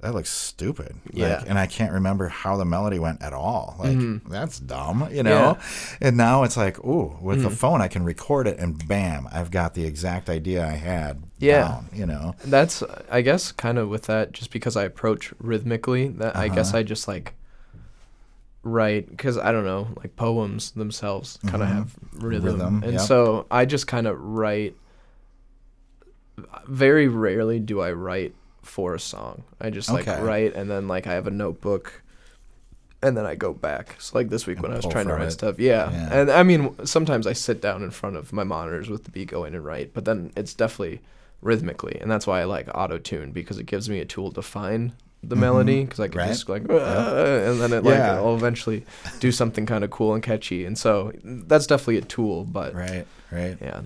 that looks stupid. Yeah. Like, and I can't remember how the melody went at all. Like, that's dumb, you know? Mm-hmm. Yeah. And now it's like, ooh, with Mm-hmm. the phone, I can record it and bam, I've got the exact idea I had Yeah. down, you know? that's I guess kind of with that just because I approach rhythmically that I guess Uh-huh. I just like write because I don't know like poems themselves kind of Mhm. have rhythm, Rhythm, and yep. so I just kind of write. Very rarely do I write for a song. I just like Okay. write and then like I have a notebook. And then I go back. So like this week And when I was trying to write it. stuff, yeah. Yeah. And I mean, sometimes I sit down in front of my monitors with the beat going and write, but then it's definitely rhythmically, and that's why I like auto tune because it gives me a tool to find the melody because I can Right. just like "Ah," and then it like Yeah. I'll eventually do something kind of cool and catchy, and so that's definitely a tool. But Right, right. yeah,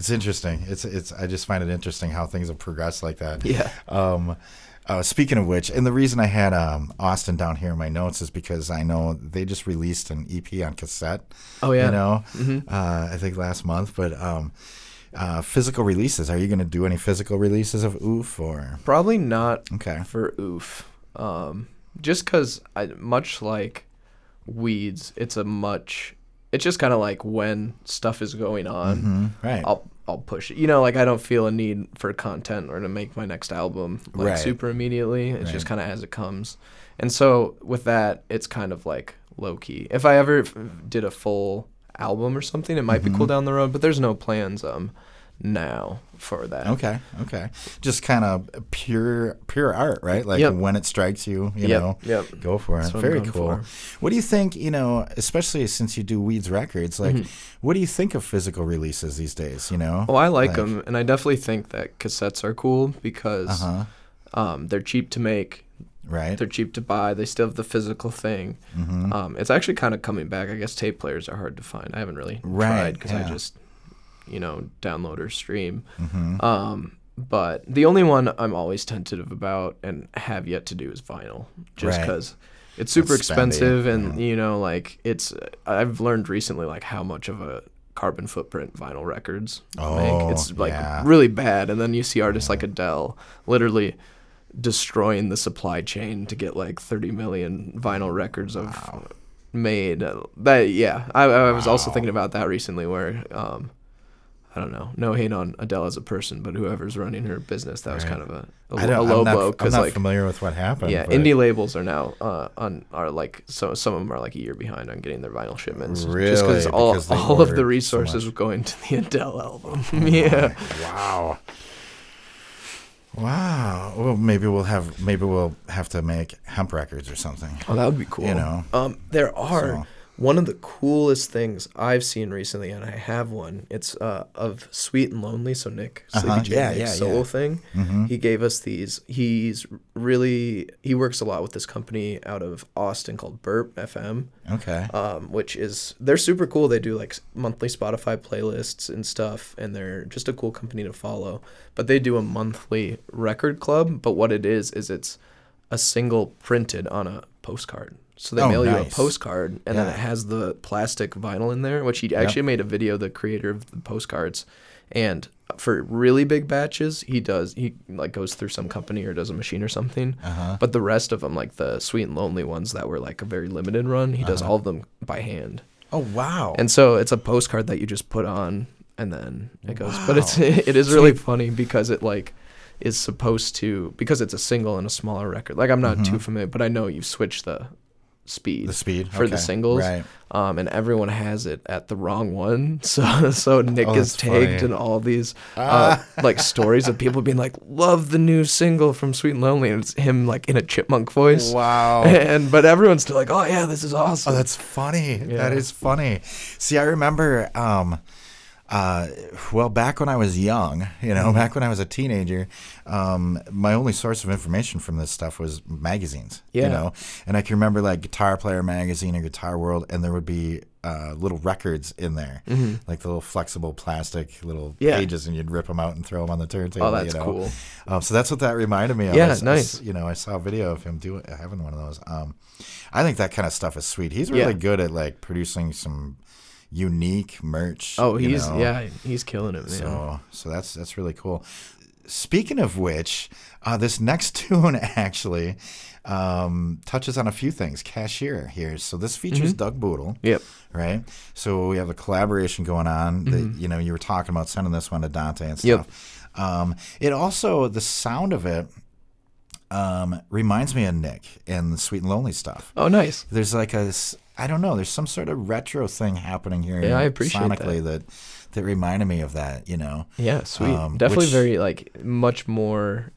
It's interesting. It's, it's, I just find it interesting how things have progressed like that. yeah, Um, uh, speaking of which, and the reason I had um, Austin down here in my notes is because I know they just released an EP on cassette. oh yeah. You know, Mhm. uh, I think last month. But um, uh, physical releases. Are you going to do any physical releases of Oof or? Probably not Okay. for oof. Um, just because much like Ouids, it's a much. It's just kind of like when stuff is going on. hmm Right. I'll I'll push it. You know, like I don't feel a need for content or to make my next album like Right. super immediately. It's just kind of as it comes. And so with that, it's kind of like low key. If I ever f- did a full album or something, it might be Mm-hmm. cool down the road. But there's no plans um now for that. Okay. Okay. Just kind of pure, pure art, right? Like Yep. when it strikes you, you Yep, know, yep. go for it. Very cool. for. What do you think? You know, especially since you do Ouids Records, like, Mm-hmm. what do you think of physical releases these days? You know? Oh, I like Like- them, and I definitely think that cassettes are cool because Uh huh. um, they're cheap to make. Right. They're cheap to buy. They still have the physical thing. Mm-hmm. Um, it's actually kind of coming back. I guess tape players are hard to find. I haven't really Right, tried because yeah. I just, you know, download or stream. Mm-hmm. Um, but the only one I'm always tentative about and have yet to do is vinyl, just Right. because it's super It's spendy, expensive and yeah. you know, like it's. I've learned recently like how much of a carbon footprint vinyl records Oh, make. It's like yeah. really bad, and then you see artists like Adele literally destroying the supply chain to get like 30 million vinyl records of made. Uh, That yeah, I, I was also thinking about that recently, where um, I don't know, no hate on Adele as a person, but whoever's running her business, that was Right. kind of a, a, I a low I'm not, blow I'm because not like familiar with what happened. yeah, but- indie labels are now uh, on are like so some of them are like a year behind on getting their vinyl shipments. just Really? because all Because all of the resources were going to the Adele album. yeah. Wow. Wow. Well, maybe we'll have maybe we'll have to make hemp records or something. Oh, that would be cool. You know. um, there are So- one of the coolest things I've seen recently, and I have one. It's uh, of Sweet and Lonely. So Nick, Sleepy Uh-huh. J Yeah, yeah, solo yeah. thing. Mhm. He gave us these. He's really he works a lot with this company out of Austin called Burp FM. Okay. um, which is they're super cool. They do like monthly Spotify playlists and stuff, and they're just a cool company to follow. But they do a monthly record club. But what it is is it's a single printed on a postcard. So they Oh, mail you a postcard, and then it has the plastic vinyl in there, which he actually made a video. The creator of the postcards, and for really big batches, he does he like goes through some company or does a machine or something. Uh-huh. But the rest of them, like the sweet and lonely ones that were like a very limited run, he Uh-huh. does all of them by hand. Oh wow. And so it's a postcard that you just put on and then it goes. But it's it is really funny because it like is supposed to because it's a single and a smaller record. Like I'm not too familiar, but I know you switch the speed the speed for the singles. Right. Um, and everyone has it at the wrong one. So so Nick Oh, is tagged funny. in all these uh, like stories of people being like, "Love the new single from Sweet and Lonely," and it's him like in a chipmunk voice. Wow. And but everyone's still like, "Oh yeah, this is awesome." Oh, that's funny. That Yeah. is funny. See, I remember, um, uh, well, back when I was young, you know, back when I was a teenager, um, my only source of information from this stuff was magazines. Yeah. You know, and I can remember like Guitar Player magazine or Guitar World, and there would be uh, little records in there, like the little flexible plastic little Mm-hmm. Yeah. pages, and you'd rip them out and throw them on the turntable. Oh, that's you know? cool. Um, so that's what that reminded me of. Yeah, I s- I nice. you know, I saw a video of him doing having one of those. Um, I think that kind of stuff is sweet. He's really Yeah. good at like producing some unique merch. Oh, he's know? yeah, he's killing it, man. So so that's that's really cool. Speaking of which, uh, this next tune actually um, touches on a few things. Cashier here, so this features Doug Boodle Yep. right? So we have a collaboration going on. That, you know, you were talking about sending this one to Dante and Mm-hmm. Yep. stuff. Um, it also the sound of it um, reminds me of Nick and the Sweet and Lonely stuff. Oh, nice. There's like a I don't know. There's some sort of retro thing happening here. Yeah, I appreciate sonically that. that reminded me of that. You know, Yeah, sweet. Um, Definitely which- very like much more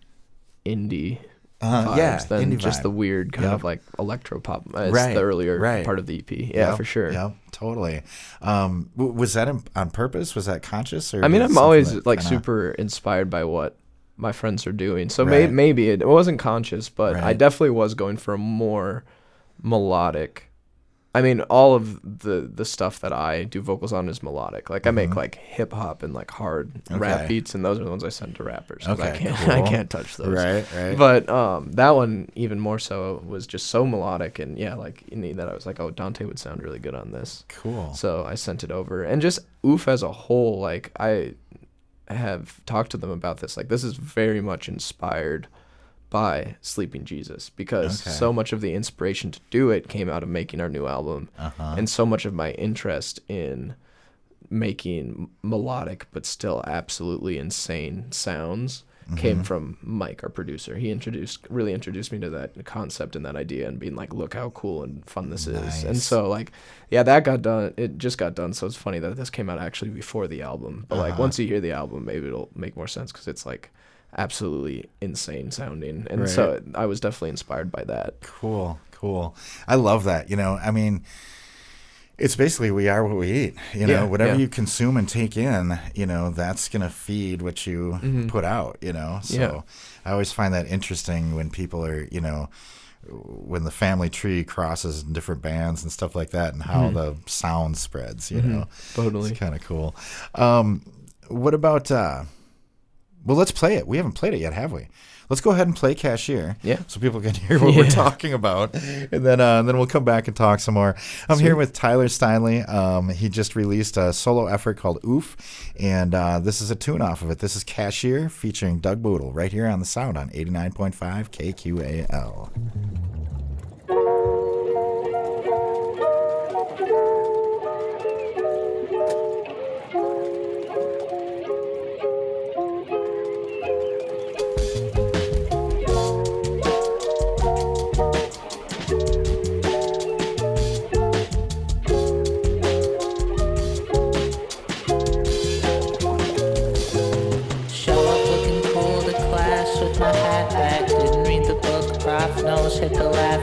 indie uh, vibes yeah, than just vibe. the weird kind Yep. of like electro pop. Uh, It's Right, the earlier right. part of the EP. Yeah, Yep, for sure. Yeah, totally. Um, w- was that in, on purpose? Was that conscious? Or I mean, I'm always that like kinda- super inspired by what my friends are doing. So may- maybe it, it wasn't conscious, but I definitely was going for a more melodic. I mean, all of the the stuff that I do vocals on is melodic. Like I make like hip hop and like hard rap Mm-hmm. Beats, and those are the ones I send to rappers. 'cause I Okay, can't I can't touch those. Right, right. But um, that one even more so was just so melodic, and yeah, like that I was like, oh, Dante would sound really good on this. cool. So I sent it over, and just Oof as a whole, like I have talked to them about this. Like this is very much inspired by Sleeping Jesus because Okay. so much of the inspiration to do it came out of making our new album, Uh-huh. and so much of my interest in making melodic but still absolutely insane sounds Mm-hmm. came from Mike, our producer. He introduced really introduced me to that concept and that idea and being like, look how cool and fun this is. And so like yeah, that got done it just got done, so it's funny that this came out actually before the album. But like Uh-huh. once you hear the album, maybe it'll make more sense cuz it's like absolutely insane sounding. And so I was definitely inspired by that. Cool, cool. I love that. You know, I mean, it's basically we are what we eat. You know, Yeah, whatever yeah. you consume and take in, you know, that's gonna feed what you put out. You know, so Mm-hmm. Yeah. I always find that interesting when people are, you know. When the family tree crosses in different bands and stuff like that, and how the sound spreads, you know, Mm-hmm. Totally. it's kind of cool. Um, what about? Uh, well, let's play it. We haven't played it yet, have we? Let's go ahead and play Cashier. Yeah. So people can hear what we're talking about, and then uh, and then we'll come back and talk some more. I'm here with Tyler Steinley. Um, he just released a solo effort called Oof, and uh, this is a tune off of it. This is Cashier featuring Doug Boodle right here on the Sound on 89.5 KQAL.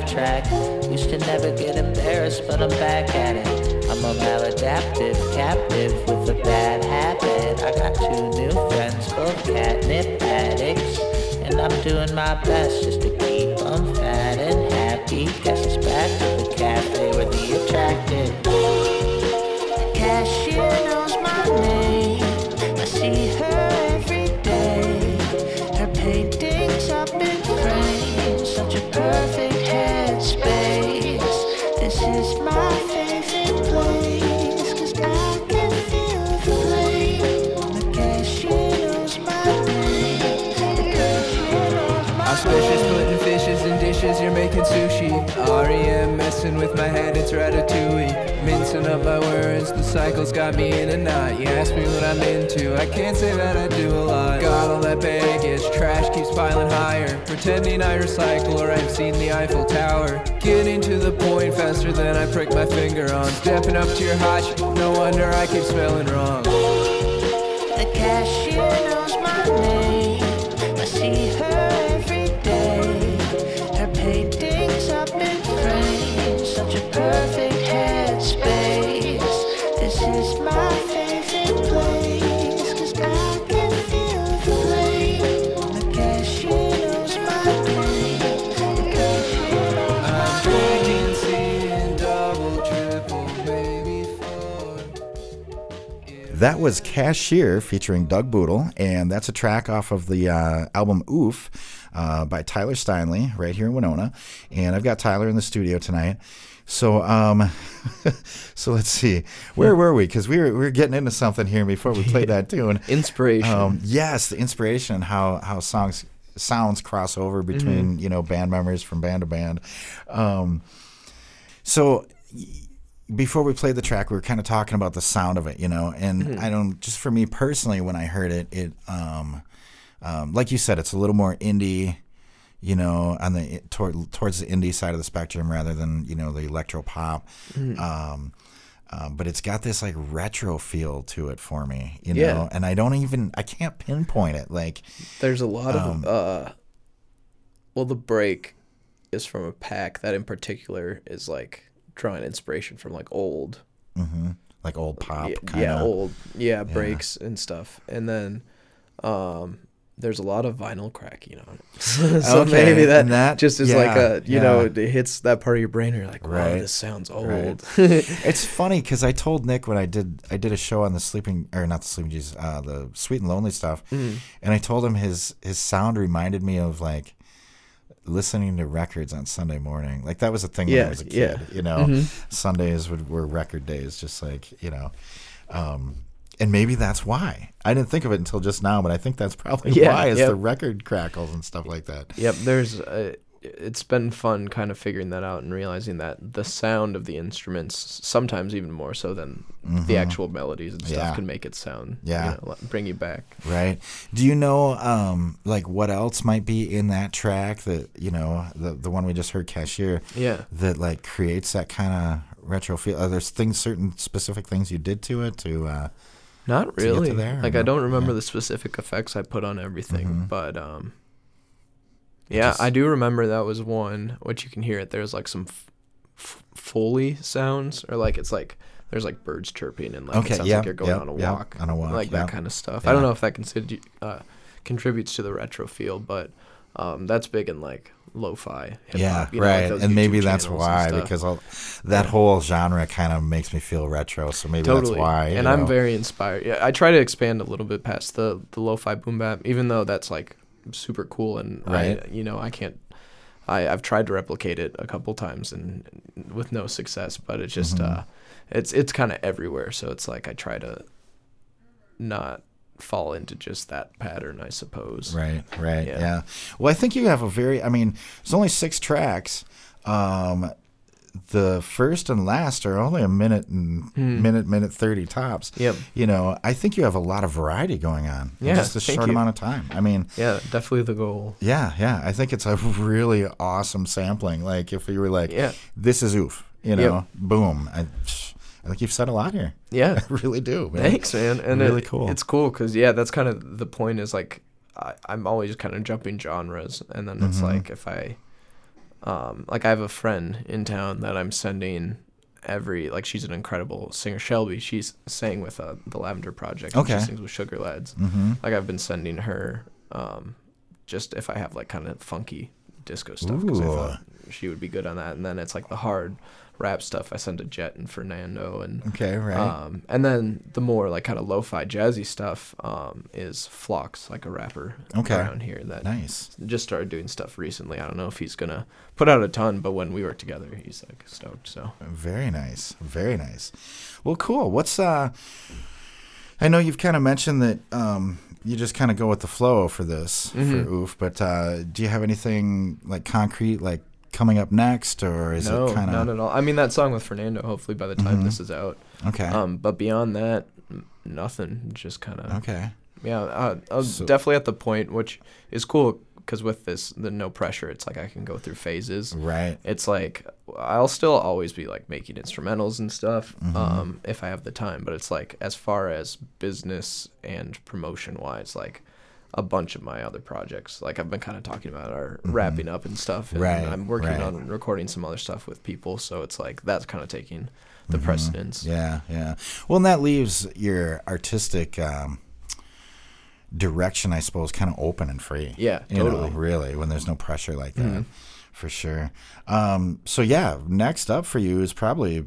Track. Used to never get embarrassed, but I'm back at it. I'm a maladaptive captive with a bad habit. I got two new friends, both catnip addicts. And I'm doing my best just to keep them fat and happy. Guess it's back to the cafe where the attractive. Making sushi. REM messing with my head, it's ratatouille. Mincing up my words, the cycle's got me in a knot. You ask me what I'm into, I can't say that I do a lot. Got all that baggage, trash keeps piling higher. Pretending I recycle or I've seen the Eiffel Tower. Getting to the point faster than I prick my finger on. Stepping up to your hot no wonder I keep spelling wrong. The cashier knows my name. I see her That was Cashier featuring Doug Boodle, and that's a track off of the uh, album Oof uh, by Tyler Steinley right here in Winona. And I've got Tyler in the studio tonight. So, um, so let's see, where were we? Because we were we were getting into something here before we played that tune. Inspiration. Um, yes, the inspiration and how how songs sounds cross over between you know band members from band to band. Um, so before we played the track, we were kind of talking about the sound of it, you know, and I don't just for me personally when I heard it, it um, um, like you said, it's a little more indie. You know, on the toward, towards the indie side of the spectrum rather than you know the electro pop, um, um, but it's got this like retro feel to it for me, you know. And I don't even I can't pinpoint it. Like, There's a lot Um, of uh well the break is from a pack that in particular is like drawing inspiration from like old like old pop yeah, kind yeah of. old yeah breaks and stuff and then um there's a lot of vinyl cracking on it so Okay, maybe that, that- just is like a you know it hits that part of your brain and you're like wow Right, this sounds old right. It's funny because I told Nick when I did I did a show on the sleeping or not the sleeping Jesus, uh, the sweet and lonely stuff, Mm. and I told him his his sound reminded me of like listening to records on Sunday morning. Like that was a thing when I was a kid. yeah. Mm-hmm. You know, Sundays would, were record days, just like you know. Um, and maybe that's why I didn't think of it until just now, but I think that's probably Yeah, why is yep. the record crackles and stuff like that. Yep, there's uh, it's been fun kind of figuring that out and realizing that the sound of the instruments sometimes even more so than the actual melodies and stuff Mm-hmm. Yeah. can make it sound Yeah. you know, bring you back. Right. Do you know um like what else might be in that track that you know the the one we just heard cashier Yeah. that like creates that kind of retro feel? Are there things certain specific things you did to it to uh Not to get to really. like I don't remember Yeah. Mm-hmm. the specific effects I put on everything, but um yeah, just- I do remember that was one which you can hear it. There's like some f- f- foley sounds or like it's like there's like birds chirping and like Okay, it sounds yeah, like you're going yeah, on a walk, on a walk, like that kind of stuff. I don't know if that consider, uh, contributes to the retro feel, but um, that's big in like lo-fi yeah, you know, right. those and maybe YouTube that's why because all, that whole genre kind of makes me feel retro. So maybe totally. that's why. and I'm very inspired. Yeah, I try to expand a little bit past the the lo-fi boom bap, even though that's like super cool and I, Right. you know, I can't. I I've tried to replicate it a couple times and with no success, but it's just Mm-hmm. uh, it's it's kind of everywhere. So it's like I try to not fall into just that pattern, I suppose. Right, right, yeah. Yeah. Well, I think you have a very. I mean, there's only six tracks. Um, the first and last are only a minute and minute, minute thirty tops. Hmm. Yep. You know, I think you have a lot of variety going on in Yeah, just a short you. amount of time. I mean, Yeah, definitely the goal. yeah, yeah. I think it's a really awesome sampling. Like if you were like, Yeah. this is oof. You know, boom. I, I think you've said a lot here. Yeah. I really do. Man. Thanks, man. And Really it- cool. It's cool because yeah, that's kind of the point. Is like I, I'm always kind of jumping genres, and then it's Mhm. like if I, um, like I have a friend in town that I'm sending every like she's an incredible singer Shelby she's sang with uh, the Lavender Project and Okay. she sings with Sugar Lads Mm-hmm. like I've been sending her um just if I have like kind of funky disco stuff because I thought she would be good on that and then it's like the hard rap stuff I send to Jet and Fernando and Okay, right. um and then the more like kind of lo-fi jazzy stuff um is Flox like a rapper Okay. around here that nice. just started doing stuff recently I don't know if he's gonna put out a ton but when we work together he's like stoked so Very nice. Very nice. Well, cool. What's uh I know you've kind of mentioned that um you just kind of go with the flow for this Mhm. for oof, but uh do you have anything like concrete like coming up next or is no it kind of not at all I mean that song with Fernando hopefully by the time Mhm. this is out Okay. um but beyond that nothing just kind of okay. Yeah, uh, I was So- definitely at the point, which is cool because with this, the no pressure, it's like I can go through phases. Right. It's like I'll still always be like making instrumentals and stuff Mhm. um, if I have the time. But it's like as far as business and promotion wise, like a bunch of my other projects, like I've been kind of talking about, are Mhm. wrapping up and stuff. And Right, I'm working right. on recording some other stuff with people, so it's like that's kind of taking the Mhm. precedence. Yeah, yeah. Well, and that leaves your artistic um direction, I suppose, kind of open and free. Yeah, you know, totally. really, when there's no pressure like that, Mhm. for sure. Um, so yeah, next up for you is probably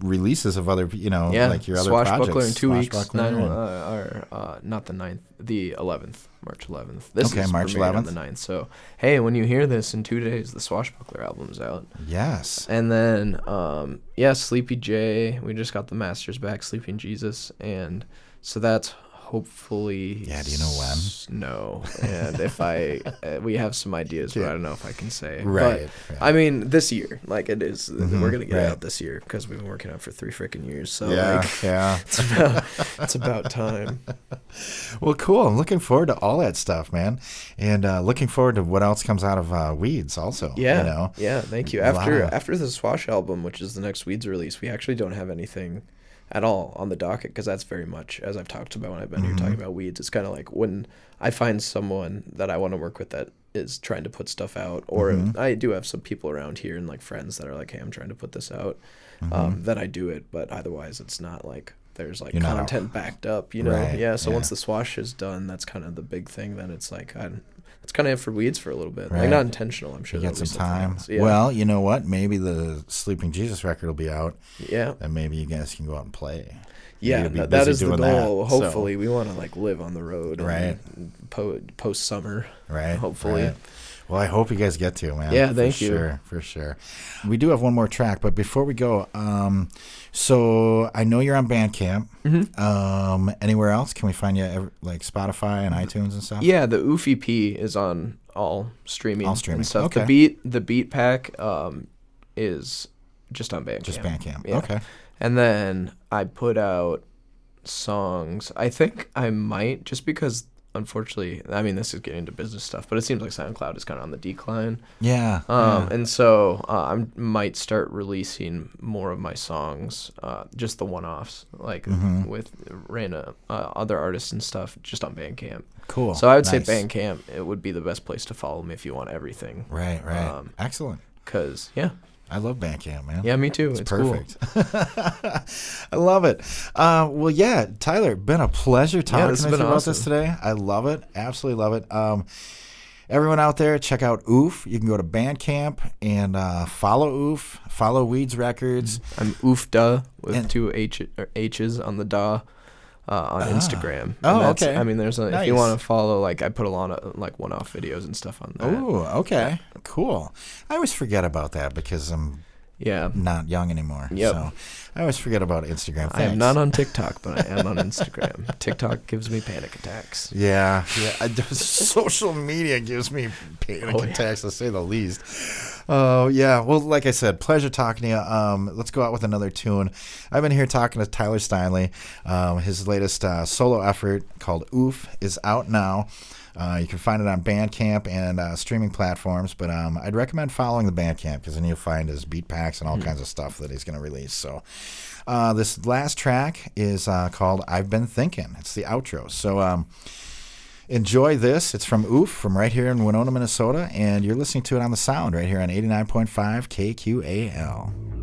releases of other, you know, yeah, like your other Swashbuckler projects. in two weeks. Nine, and- uh, or uh, not the 9th, the eleventh, March eleventh. This Okay, is March premiered on 11th. the 9th. So hey, when you hear this in two days, the Swashbuckler album's out. yes. And then um, yeah, Sleepy J. We just got the masters back, Sleeping Jesus, and so that's hopefully. Yeah, do you know when? No, and if I uh, we have some ideas, but I don't know if I can say. Right. But, I mean, this year, like it is, Mhm, we're gonna get right. out this year because we've been working on it for three freaking years. So yeah, like, yeah. it's about it's about time. Well, cool. I'm looking forward to all that stuff, man, and uh, looking forward to what else comes out of uh, Ouids, also. Yeah, You know. yeah. Thank you. After of- after the Swash album, which is the next Ouids release, we actually don't have anything at all on the docket because that's very much as I've talked about when I've been here Mhm. talking about Ouids. It's kind of like when I find someone that I want to work with that is trying to put stuff out, or Mhm. I do have some people around here and like friends that are like, "Hey, I'm trying to put this out." Mhm. Um, then I do it, but otherwise, it's not like there's like You're not content backed up, you know? Right, Yeah. So yeah. once the swash is done, that's kind of the big thing. Then it's like I, it's kind of it for Ouids for a little bit. Right. Like not intentional. I'm sure you get some time. Yeah. Well, you know what? Maybe the Sleeping Jesus record will be out, yeah, and maybe you guys can go out and play. yeah. be That, is the doing that, goal. so- Hopefully, we want to like live on the road. Right. Po- Post summer. Right. Hopefully. right. Well, I hope you guys get to, man. Yeah, For thank you. Sure, for sure. We do have one more track, but before we go, um, so I know you're on Bandcamp. Mm-hmm. Um, anywhere else? Can we find you ever, like Spotify and iTunes and stuff? Yeah, the Oof EP is on all streaming, All streaming. and stuff. Okay. The beat, the beat pack, um, is just on Bandcamp. Just Bandcamp. Yeah. Okay. And then I put out songs. I think I might just because unfortunately, I mean this is getting into business stuff, but it seems like SoundCloud is kind of on the decline. Yeah. Um, yeah. and so uh, I might start releasing more of my songs, uh, just the one-offs, like Mhm. with random uh, other artists and stuff, just on Bandcamp. cool. So I would Nice. say Bandcamp it would be the best place to follow me if you want everything. Right. Right. um, Excellent. Cause yeah, I love Bandcamp, man. yeah, me too. It's, It's cool. perfect. I love it. Uh, well, yeah, Tyler, been a pleasure talking has with you been about this today. I love it. Absolutely love it. Um, everyone out there, check out Oof. You can go to Bandcamp and uh, follow Oof, follow Ouids Records. I'm oofda with And- two H or H's on the da uh, on Ah. Instagram. Oh, okay. I mean, there's a, if you want to follow, like I put a lot of like one-off videos and stuff on that. Oh, okay. Cool. I always forget about that because I'm Yeah, not young anymore. Yep. So I always forget about Instagram. I am not on TikTok, but I am on Instagram. TikTok gives me panic attacks. Yeah, yeah. I, social media gives me panic Oh, yeah. attacks, to say the least. Oh yeah. Well, like I said, pleasure talking to you. Um, let's go out with another tune. I've been here talking to Tyler Steinley. Um, his latest uh, solo effort called "Oof" is out now. Uh, you can find it on Bandcamp and uh, streaming platforms, but um, I'd recommend following the Bandcamp because then you'll find his beat packs and all kinds of stuff that he's going to release. So, uh, this last track is uh, called "I've Been Thinking." It's the outro. So, um, Enjoy this. It's from Oof from right here in Winona, Minnesota, and you're listening to it on the sound right here on 89.5 KQAL.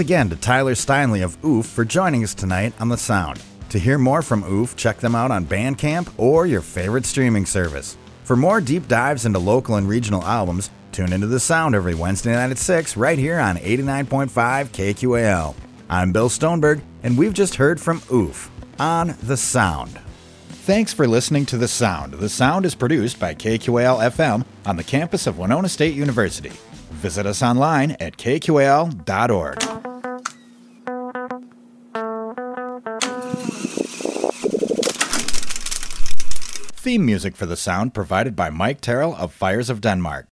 Thanks again to Tyler Steinley of Oof for joining us tonight on The Sound. To hear more from Oof, check them out on Bandcamp or your favorite streaming service. For more deep dives into local and regional albums, tune into The Sound every Wednesday night at 6 right here on 89.5 KQAL. I'm Bill Stoneberg, and we've just heard from Oof on The Sound. Thanks for listening to The Sound. The Sound is produced by KQAL FM on the campus of Winona State University. Visit us online at kqal.org. Theme music for the sound provided by Mike Terrell of Fires of Denmark.